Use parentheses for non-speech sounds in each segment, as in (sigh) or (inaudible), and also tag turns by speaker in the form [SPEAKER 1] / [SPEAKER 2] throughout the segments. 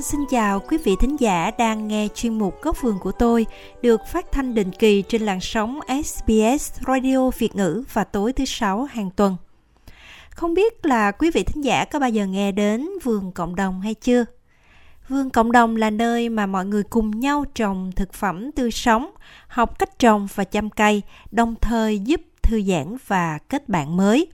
[SPEAKER 1] Anh xin chào quý vị thính giả đang nghe chuyên mục Góc vườn của tôi được phát thanh định kỳ trên làn sóng SBS Radio Việt ngữ vào tối thứ sáu hàng tuần. Không biết là quý vị thính giả có bao giờ nghe đến vườn cộng đồng hay chưa? Vườn cộng đồng là nơi mà mọi người cùng nhau trồng thực phẩm tươi sống, học cách trồng và chăm cây, đồng thời giúp thư giãn và kết bạn mới.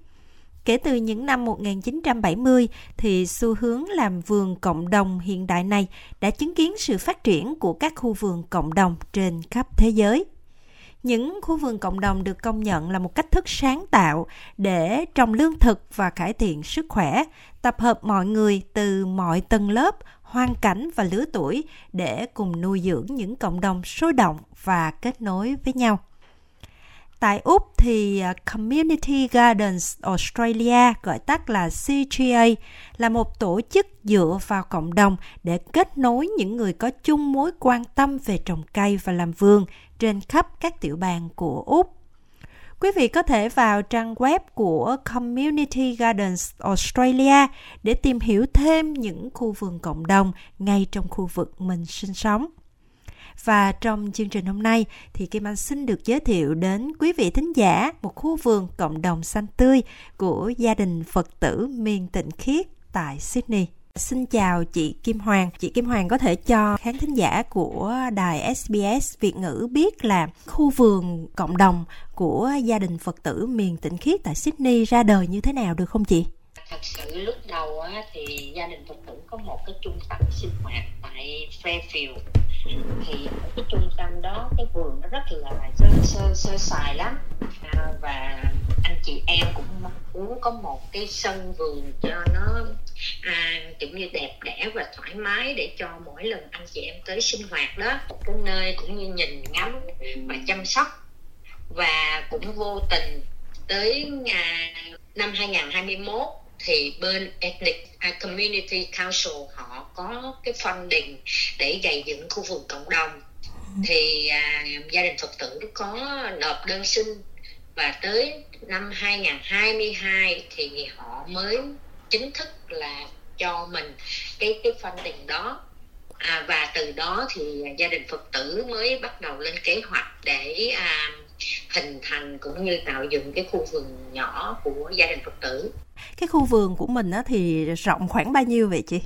[SPEAKER 1] Kể từ những năm 1970 thì xu hướng làm vườn cộng đồng hiện đại này đã chứng kiến sự phát triển của các khu vườn cộng đồng trên khắp thế giới. Những khu vườn cộng đồng được công nhận là một cách thức sáng tạo để trồng lương thực và cải thiện sức khỏe, tập hợp mọi người từ mọi tầng lớp, hoàn cảnh và lứa tuổi để cùng nuôi dưỡng những cộng đồng sôi động và kết nối với nhau. Tại Úc thì à, Community Gardens Australia, gọi tắt là CGA, là một tổ chức dựa vào cộng đồng để kết nối những người có chung mối quan tâm về trồng cây và làm vườn trên khắp các tiểu bang của Úc. Quý vị có thể vào trang web của Community Gardens Australia để tìm hiểu thêm những khu vườn cộng đồng ngay trong khu vực mình sinh sống. Và trong chương trình hôm nay thì Kim Anh xin được giới thiệu đến quý vị thính giả một khu vườn cộng đồng xanh tươi của gia đình Phật tử miền tịnh khiết tại Sydney. Xin chào chị Kim Hoàng. Chị Kim Hoàng có thể cho khán thính giả của đài SBS Việt ngữ biết là khu vườn cộng đồng của gia đình Phật tử miền Tịnh Khiết tại Sydney ra đời như thế nào được không chị?
[SPEAKER 2] Thật sự lúc đầu á, thì gia đình Phật tử có một cái trung tâm sinh hoạt tại Fairfield thì ở cái trung tâm đó cái vườn nó rất là sơ sơ, sơ xài lắm. À, và anh chị em cũng muốn có một cái sân vườn cho nó à, kiểu như đẹp đẽ và thoải mái để cho mỗi lần anh chị em tới sinh hoạt đó. Cái nơi cũng như nhìn ngắm và chăm sóc. Và cũng vô tình tới à, năm 2021 thì bên Ethnic à, Community Council họ có cái funding để gầy dựng khu vườn cộng đồng thì à, gia đình Phật tử có nộp đơn xin và tới năm 2022 thì họ mới chính thức là cho mình cái cái funding đó à, và từ đó thì gia đình Phật tử mới bắt đầu lên kế hoạch để à, hình thành cũng như tạo dựng cái khu vườn nhỏ của gia đình Phật tử.
[SPEAKER 1] Cái khu vườn của mình á thì rộng khoảng bao nhiêu vậy chị?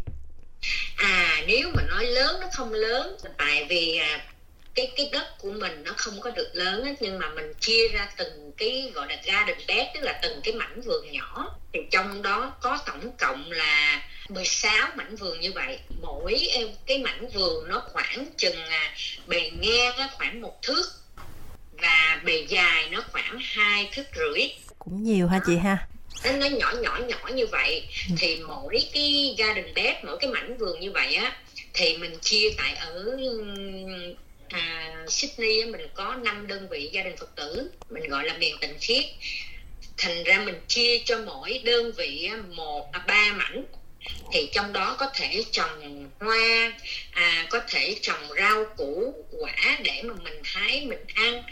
[SPEAKER 2] À nếu mà nói lớn nó không lớn tại vì à, cái cái đất của mình nó không có được lớn ấy, nhưng mà mình chia ra từng cái gọi là garden bed tức là từng cái mảnh vườn nhỏ. Thì trong đó có tổng cộng là 16 mảnh vườn như vậy. Mỗi cái mảnh vườn nó khoảng chừng à, bề ngang khoảng một thước và bề dài nó khoảng hai thước rưỡi.
[SPEAKER 1] Cũng nhiều ha chị ha
[SPEAKER 2] nó, nó nhỏ nhỏ nhỏ như vậy ừ. thì mỗi cái garden bed mỗi cái mảnh vườn như vậy á thì mình chia tại ở à, Sydney mình có 5 đơn vị gia đình Phật tử mình gọi là miền tịnh khiết thành ra mình chia cho mỗi đơn vị một à, ba mảnh thì trong đó có thể trồng hoa à, có thể trồng rau củ quả để mà mình hái mình ăn.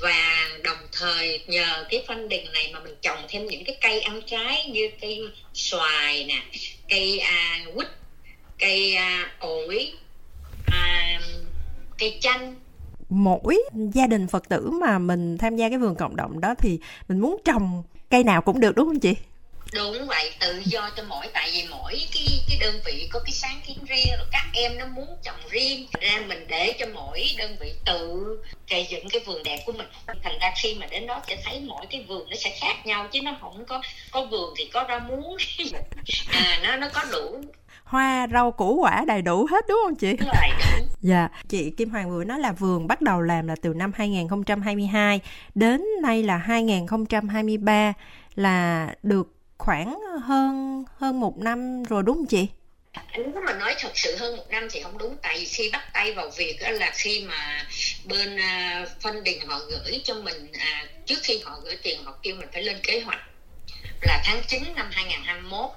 [SPEAKER 2] Và đồng thời nhờ cái phân đình này mà mình trồng thêm những cái cây ăn trái như cây xoài nè cây à, quýt cây à, ổi à, cây chanh.
[SPEAKER 1] Mỗi gia đình phật tử mà mình tham gia cái vườn cộng đồng đó thì mình muốn trồng cây nào cũng được đúng không chị?
[SPEAKER 2] Đúng vậy tự do cho mỗi tại vì mỗi cái cái đơn vị có cái sáng kiến riêng rồi các em nó muốn trồng riêng ra mình để cho mỗi đơn vị tự gây dựng cái vườn đẹp của mình thành ra khi mà đến đó sẽ thấy mỗi cái vườn nó sẽ khác nhau chứ nó không có có vườn thì có rau muống (laughs) à nó nó có đủ
[SPEAKER 1] hoa rau củ quả đầy đủ hết đúng không chị?
[SPEAKER 2] Đúng rồi, đúng.
[SPEAKER 1] Dạ, chị Kim Hoàng vừa nói là vườn bắt đầu làm là từ năm 2022 đến nay là 2023 là được khoảng hơn hơn một năm rồi đúng không chị?
[SPEAKER 2] nếu mà nói thật sự hơn một năm thì không đúng. Tại vì khi bắt tay vào việc đó là khi mà bên uh, funding họ gửi cho mình à, trước khi họ gửi tiền họ kêu mình phải lên kế hoạch. Là tháng 9 năm 2021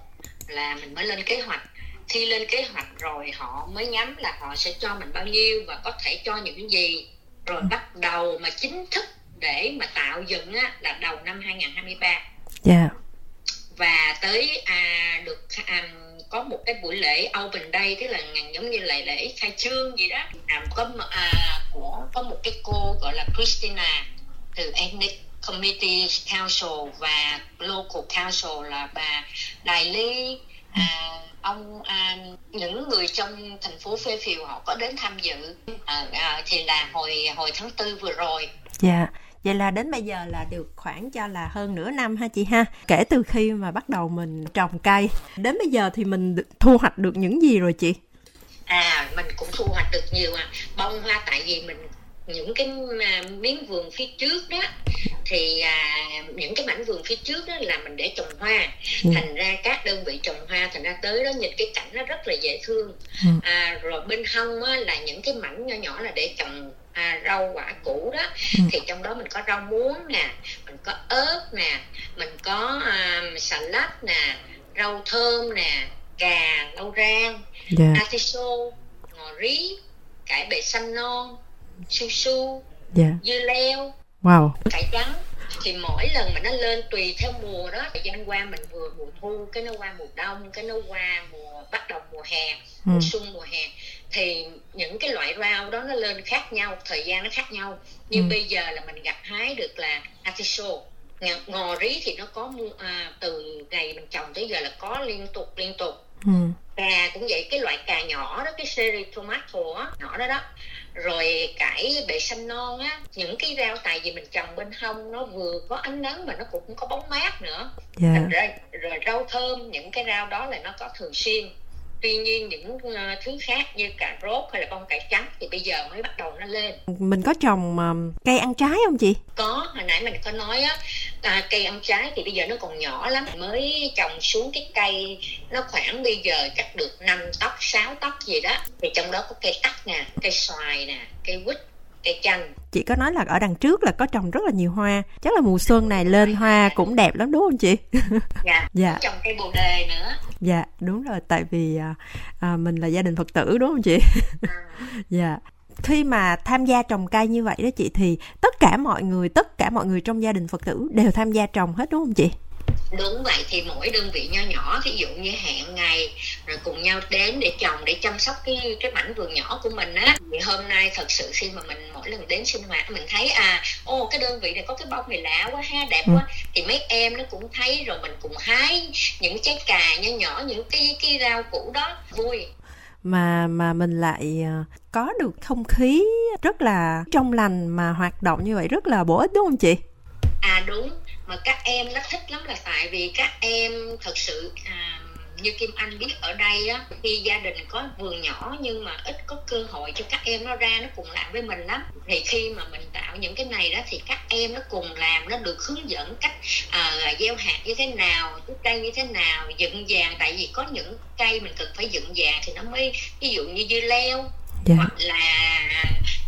[SPEAKER 2] là mình mới lên kế hoạch. Khi lên kế hoạch rồi họ mới nhắm là họ sẽ cho mình bao nhiêu và có thể cho những gì. Rồi bắt đầu mà chính thức để mà tạo dựng á, là đầu năm 2023
[SPEAKER 1] yeah
[SPEAKER 2] và tới à, được à, có một cái buổi lễ open day tức là giống như lễ lễ khai trương gì đó à, có à, của có một cái cô gọi là Christina từ ethnic committee council và local council là bà đại lý à, ông à, những người trong thành phố phê phiều họ có đến tham dự. À, à, thì là hồi hồi tháng tư vừa rồi.
[SPEAKER 1] Dạ. yeah. Vậy là đến bây giờ là được khoảng cho là hơn nửa năm ha chị ha. Kể từ khi mà bắt đầu mình trồng cây, đến bây giờ thì mình thu hoạch được những gì rồi chị?
[SPEAKER 2] À, mình cũng thu hoạch được nhiều à. Bông hoa tại vì mình những cái à, miếng vườn phía trước đó thì à, những cái mảnh vườn phía trước đó là mình để trồng hoa ừ. thành ra các đơn vị trồng hoa thành ra tới đó nhìn cái cảnh nó rất là dễ thương ừ. à, rồi bên hông á, là những cái mảnh nhỏ nhỏ là để trồng à, rau quả củ đó ừ. thì trong đó mình có rau muống nè mình có ớt nè mình có à, xà lách nè rau thơm nè cà rau rang yeah. Dạ. atiso ngò rí cải bẹ xanh non su su yeah. Dạ. dưa leo wow. cải trắng thì mỗi lần mà nó lên tùy theo mùa đó thời gian qua mình vừa mùa thu cái nó qua mùa đông cái nó qua mùa bắt đầu mùa hè mùa ừ. xuân mùa hè thì những cái loại rau đó nó lên khác nhau thời gian nó khác nhau như ừ. bây giờ là mình gặt hái được là artiso ngò rí thì nó có à, từ ngày mình trồng tới giờ là có liên tục liên tục ừ. cà cũng vậy cái loại cà nhỏ đó cái series tomato á nhỏ đó đó rồi cải bệ xanh non á những cái rau tại vì mình trồng bên hông nó vừa có ánh nắng mà nó cũng có bóng mát nữa yeah. Dạ. rồi, rồi rau thơm những cái rau đó là nó có thường xuyên tuy nhiên những uh, thứ khác như cà rốt hay là bông cải trắng thì bây giờ mới bắt đầu nó lên.
[SPEAKER 1] Mình có trồng um, cây ăn trái không chị?
[SPEAKER 2] Có hồi nãy mình có nói á à, cây ăn trái thì bây giờ nó còn nhỏ lắm. Mới trồng xuống cái cây nó khoảng bây giờ chắc được 5 tóc 6 tóc gì đó. Thì trong đó có cây tắc nè cây xoài nè cây quýt cây chanh
[SPEAKER 1] chị có nói là ở đằng trước là có trồng rất là nhiều hoa. Chắc là mùa xuân này lên hoa cũng đẹp lắm đúng không chị? (laughs)
[SPEAKER 2] Dạ dạ. trồng cây bồ đề nữa.
[SPEAKER 1] Dạ đúng rồi tại vì à, à, mình là gia đình phật tử đúng không chị? À. (laughs) dạ. Khi mà tham gia trồng cây như vậy đó chị thì tất cả mọi người tất cả mọi người trong gia đình phật tử đều tham gia trồng hết đúng không chị
[SPEAKER 2] đúng vậy thì mỗi đơn vị nho nhỏ ví dụ như hẹn ngày rồi cùng nhau đến để trồng để chăm sóc cái cái mảnh vườn nhỏ của mình á thì hôm nay thật sự khi mà mình mỗi lần đến sinh hoạt mình thấy à ô cái đơn vị này có cái bông này lạ quá ha đẹp ừ. quá thì mấy em nó cũng thấy rồi mình cùng hái những trái cà nho nhỏ những cái cái rau củ đó vui
[SPEAKER 1] mà mà mình lại ờ, có được không khí rất là trong lành mà hoạt động như vậy rất là bổ ích đúng không chị?
[SPEAKER 2] À đúng mà các em nó thích lắm là tại vì các em thật sự à, như Kim Anh biết ở đây á khi gia đình có vườn nhỏ nhưng mà ít có cơ hội cho các em nó ra nó cùng làm với mình lắm thì khi mà mình tạo những cái này đó thì các em nó cùng làm nó được hướng dẫn cách à, gieo hạt như thế nào cái cây như thế nào dựng vàng tại vì có những cây mình cần phải dựng vàng thì nó mới ví dụ như dưa leo yeah. Dạ. hoặc là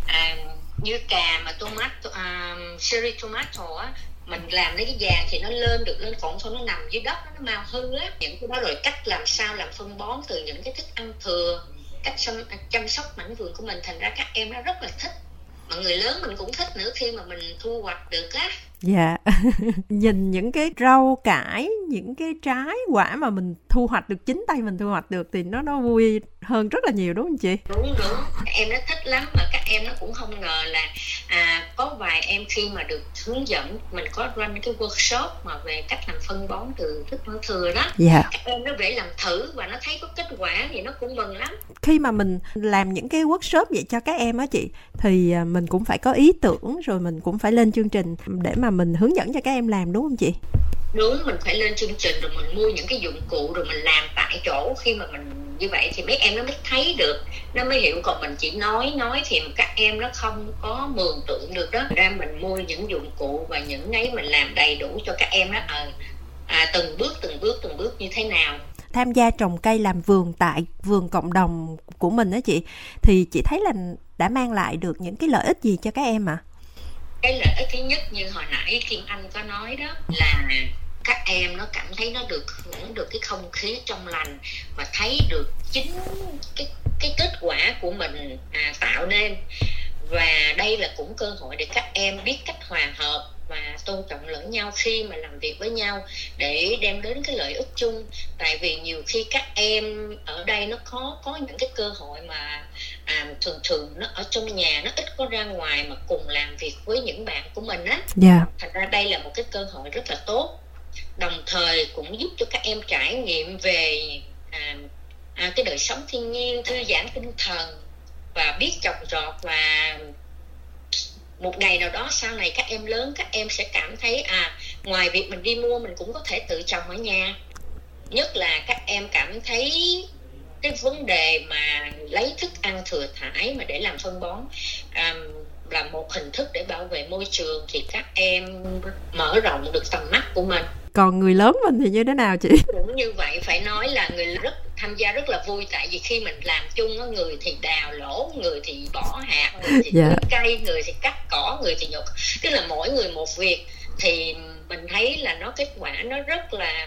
[SPEAKER 2] à, như cà mà tomato um, cherry tomato á mình làm lấy cái vàng thì nó lên được lên còn thôi nó nằm dưới đất nó mau hư á. Những cái đó rồi cách làm sao làm phân bón từ những cái thức ăn thừa cách chăm, chăm sóc mảnh vườn của mình. Thành ra các em nó rất là thích. Mà người lớn mình cũng thích nữa khi mà mình thu hoạch được á
[SPEAKER 1] dạ. (laughs) Nhìn những cái rau cải những cái trái quả mà mình thu hoạch được chính tay mình thu hoạch được thì nó nó vui hơn rất là nhiều đúng không chị?
[SPEAKER 2] Đúng đúng. Em nó thích lắm mà các em nó cũng không ngờ là à, có vài em khi mà được hướng dẫn mình có run cái workshop mà về cách làm phân bón từ thức ăn thừa đó. Dạ. các em nó về làm thử và nó thấy có kết quả thì nó cũng mừng lắm.
[SPEAKER 1] Khi mà mình làm những cái workshop vậy cho các em á chị thì à, mình cũng phải có ý tưởng rồi mình cũng phải lên chương trình để mà mình hướng dẫn cho các em làm đúng không chị?
[SPEAKER 2] Đúng mình phải lên chương trình rồi mình mua những cái dụng cụ rồi mình làm tại chỗ. Khi mà mình như vậy thì mấy em nó mới thấy được nó mới hiểu. Còn mình chỉ nói nói thì các em nó không có mường tượng được đó. Ra mình mua những dụng cụ và những ấy mình làm đầy đủ cho các em đó à, à, từng bước từng bước từng bước như thế nào.
[SPEAKER 1] Tham gia trồng cây làm vườn tại vườn cộng đồng của mình đó chị thì chị thấy là đã mang lại được những cái lợi ích gì cho các em ạ? à?
[SPEAKER 2] Cái lợi ích thứ nhất như hồi nãy Kim Anh có nói đó là các em nó cảm thấy nó được hưởng được cái không khí trong lành và thấy được chính cái cái kết quả của mình à, tạo nên. Và đây là cũng cơ hội để các em biết cách hòa hợp và tôn trọng lẫn nhau khi mà làm việc với nhau để đem đến cái lợi ích chung. Tại vì nhiều khi các em ở đây nó khó có những cái cơ hội mà thường thường nó ở trong nhà nó ít có ra ngoài mà cùng làm việc với những bạn của mình á yeah.
[SPEAKER 1] Dạ.
[SPEAKER 2] thành ra đây là một cái cơ hội rất là tốt đồng thời cũng giúp cho các em trải nghiệm về à, à, cái đời sống thiên nhiên thư giãn tinh thần và biết trồng trọt và một ngày nào đó sau này các em lớn các em sẽ cảm thấy à ngoài việc mình đi mua mình cũng có thể tự trồng ở nhà nhất là các em cảm thấy cái vấn đề mà lấy thức ăn thừa thải mà để làm phân bón um, là một hình thức để bảo vệ môi trường thì các em mở rộng được tầm mắt của mình
[SPEAKER 1] còn người lớn mình thì như thế nào chị
[SPEAKER 2] cũng như vậy phải nói là người rất tham gia rất là vui tại vì khi mình làm chung á người thì đào lỗ người thì bỏ hạt người thì yeah. Dạ. cây người thì cắt cỏ người thì nhục tức là mỗi người một việc thì mình thấy là nó kết quả nó rất là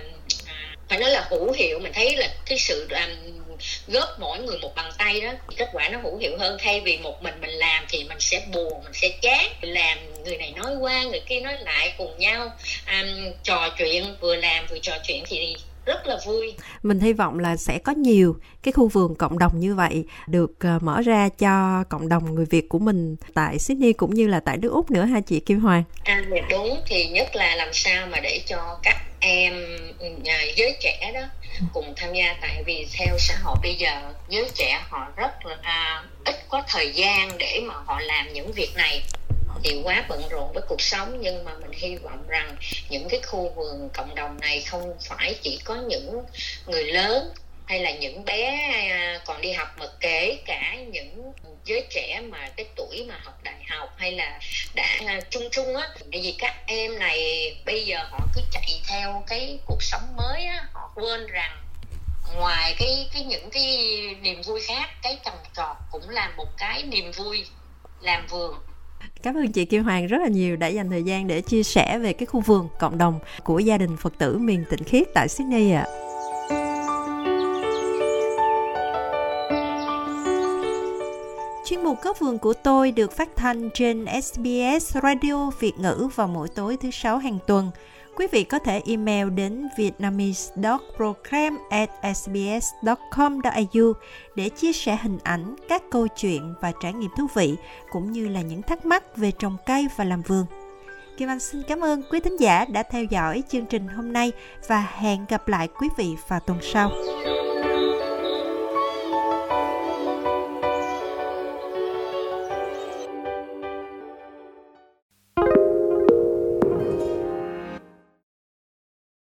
[SPEAKER 2] phải nói là hữu hiệu mình thấy là cái sự um, góp mỗi người một bàn tay đó thì kết quả nó hữu hiệu hơn. Thay vì một mình mình làm thì mình sẽ buồn mình sẽ chán. Mình làm người này nói qua người kia nói lại cùng nhau um, trò chuyện vừa làm vừa trò chuyện thì rất là vui.
[SPEAKER 1] Mình hy vọng là sẽ có nhiều cái khu vườn cộng đồng như vậy được uh, mở ra cho cộng đồng người Việt của mình tại Sydney cũng như là tại nước Úc nữa ha chị Kim Hoàng.
[SPEAKER 2] À đúng thì nhất là làm sao mà để cho các em à, giới trẻ đó cùng tham gia tại vì theo xã hội bây giờ giới trẻ họ rất là à, ít có thời gian để mà họ làm những việc này thì quá bận rộn với cuộc sống, nhưng mà mình hy vọng rằng những cái khu vườn cộng đồng này không phải chỉ có những người lớn hay là những bé à, còn đi học mà kể cả những giới trẻ mà cái tuổi mà học đại học hay là đã à, trung trung á. Tại vì các em này bây giờ họ cứ chạy theo cái cuộc sống mới á, họ quên rằng ngoài cái cái những cái niềm vui khác, cái trồng trọt cũng là một cái niềm vui làm vườn.
[SPEAKER 1] Cảm ơn chị Kim Hoàng rất là nhiều đã dành thời gian để chia sẻ về cái khu vườn cộng đồng của gia đình Phật tử miền Tịnh Khiết tại Sydney ạ. À. Chuyên mục Góc vườn của tôi được phát thanh trên SBS Radio Việt ngữ vào mỗi tối thứ sáu hàng tuần. Quý vị có thể email đến vietnamese.program@sbs.com.au để chia sẻ hình ảnh, các câu chuyện và trải nghiệm thú vị, cũng như là những thắc mắc về trồng cây và làm vườn. Kim Anh xin cảm ơn quý thính giả đã theo dõi chương trình hôm nay và hẹn gặp lại quý vị vào tuần sau.